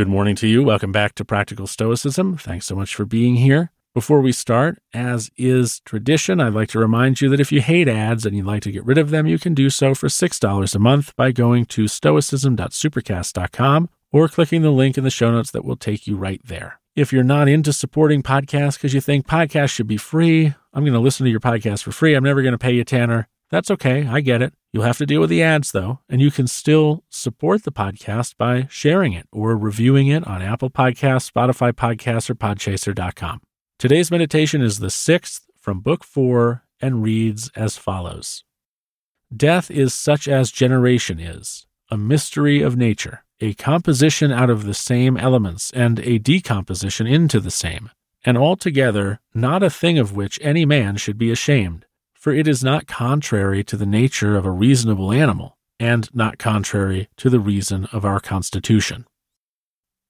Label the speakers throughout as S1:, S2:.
S1: Good morning to you. Welcome back to Practical Stoicism. Thanks so much for being here. Before we start, as is tradition, I'd like to remind you that if you hate ads and you'd like to get rid of them, you can do so for $6 a month by going to stoicism.supercast.com or clicking the link in the show notes that will take you right there. If you're not into supporting podcasts because you think podcasts should be free, I'm going to listen to your podcast for free. I'm never going to pay you, Tanner. That's okay. I get it. You'll have to deal with the ads though, and you can still support the podcast by sharing it or reviewing it on Apple Podcasts, Spotify Podcasts, or Podchaser.com. Today's meditation is the sixth from Book Four and reads as follows Death is such as generation is, a mystery of nature, a composition out of the same elements, and a decomposition into the same, and altogether not a thing of which any man should be ashamed for it is not contrary to the nature of a reasonable animal, and not contrary to the reason of our Constitution.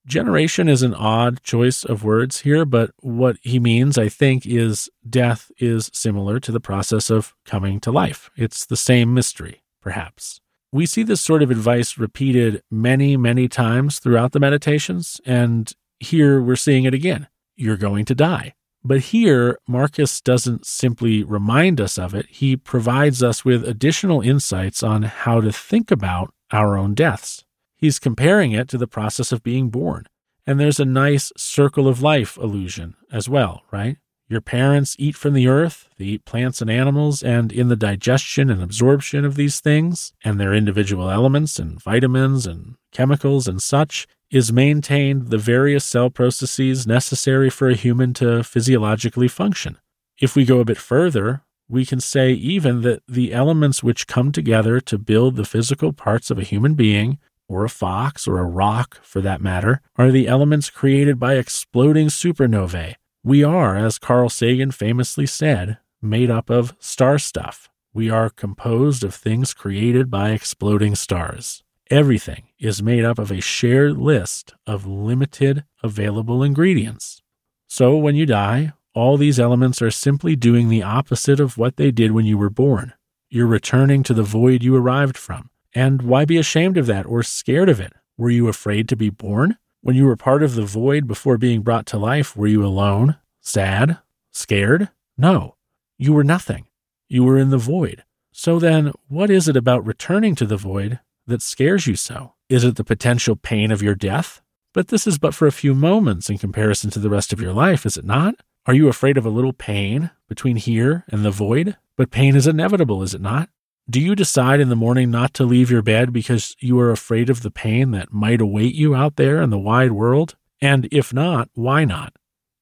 S1: Generation is an odd choice of words here, but what he means, I think, is death is similar to the process of coming to life. It's the same mystery, perhaps. We see this sort of advice repeated many, many times throughout the meditations, and here we're seeing it again. You're going to die. But here, Marcus doesn't simply remind us of it, he provides us with additional insights on how to think about our own deaths. He's comparing it to the process of being born. And there's a nice circle of life illusion as well, right? Your parents eat from the earth, they eat plants and animals, and in the digestion and absorption of these things, and their individual elements and vitamins and chemicals and such, is maintained the various cell processes necessary for a human to physiologically function. If we go a bit further, we can say even that the elements which come together to build the physical parts of a human being, or a fox, or a rock for that matter, are the elements created by exploding supernovae. We are, as Carl Sagan famously said, made up of star stuff. We are composed of things created by exploding stars. Everything is made up of a shared list of limited available ingredients. So when you die, all these elements are simply doing the opposite of what they did when you were born. You're returning to the void you arrived from. And why be ashamed of that or scared of it? Were you afraid to be born? When you were part of the void before being brought to life, were you alone, sad, scared? No, you were nothing. You were in the void. So then, what is it about returning to the void that scares you so? Is it the potential pain of your death? But this is but for a few moments in comparison to the rest of your life, is it not? Are you afraid of a little pain between here and the void? But pain is inevitable, is it not? Do you decide in the morning not to leave your bed because you are afraid of the pain that might await you out there in the wide world? And if not, why not?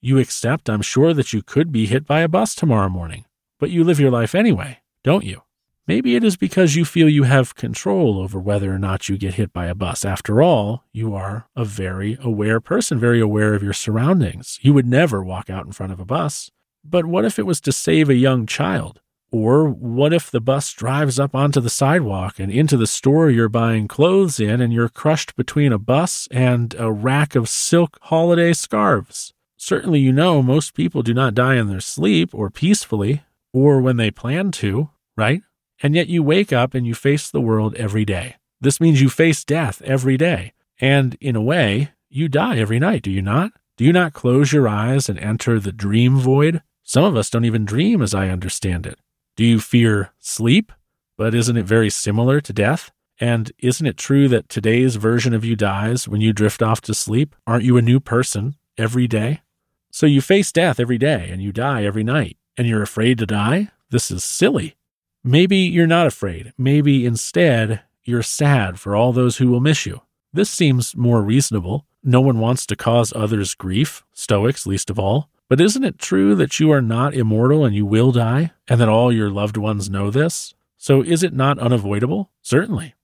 S1: You accept, I'm sure, that you could be hit by a bus tomorrow morning, but you live your life anyway, don't you? Maybe it is because you feel you have control over whether or not you get hit by a bus. After all, you are a very aware person, very aware of your surroundings. You would never walk out in front of a bus. But what if it was to save a young child? Or what if the bus drives up onto the sidewalk and into the store you're buying clothes in and you're crushed between a bus and a rack of silk holiday scarves? Certainly, you know most people do not die in their sleep or peacefully or when they plan to, right? And yet you wake up and you face the world every day. This means you face death every day. And in a way, you die every night, do you not? Do you not close your eyes and enter the dream void? Some of us don't even dream as I understand it. Do you fear sleep? But isn't it very similar to death? And isn't it true that today's version of you dies when you drift off to sleep? Aren't you a new person every day? So you face death every day and you die every night, and you're afraid to die? This is silly. Maybe you're not afraid. Maybe instead you're sad for all those who will miss you. This seems more reasonable. No one wants to cause others grief, Stoics least of all. But isn't it true that you are not immortal and you will die, and that all your loved ones know this? So is it not unavoidable? Certainly.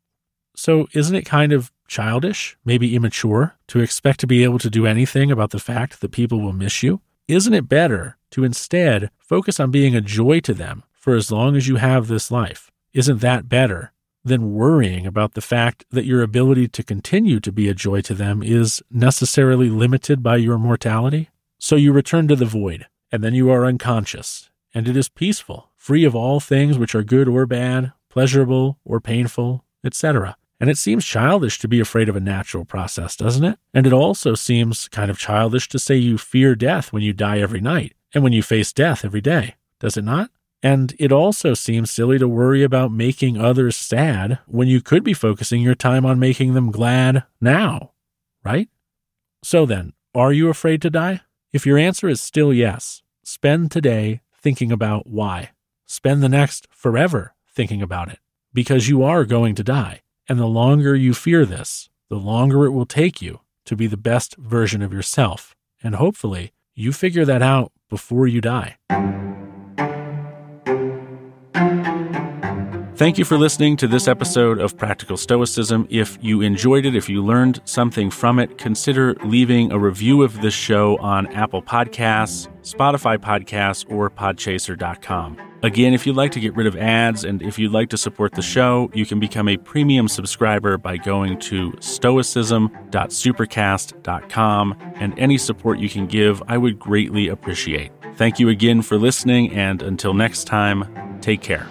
S1: So isn't it kind of childish, maybe immature, to expect to be able to do anything about the fact that people will miss you? Isn't it better to instead focus on being a joy to them for as long as you have this life? Isn't that better than worrying about the fact that your ability to continue to be a joy to them is necessarily limited by your mortality? So you return to the void, and then you are unconscious, and it is peaceful, free of all things which are good or bad, pleasurable or painful, etc. And it seems childish to be afraid of a natural process, doesn't it? And it also seems kind of childish to say you fear death when you die every night and when you face death every day, does it not? And it also seems silly to worry about making others sad when you could be focusing your time on making them glad now, right? So then, are you afraid to die? If your answer is still yes, spend today thinking about why. Spend the next forever thinking about it because you are going to die. And the longer you fear this, the longer it will take you to be the best version of yourself. And hopefully, you figure that out before you die. Thank you for listening to this episode of Practical Stoicism. If you enjoyed it, if you learned something from it, consider leaving a review of this show on Apple Podcasts, Spotify Podcasts, or Podchaser.com. Again, if you'd like to get rid of ads and if you'd like to support the show, you can become a premium subscriber by going to stoicism.supercast.com, and any support you can give, I would greatly appreciate. Thank you again for listening, and until next time, take care.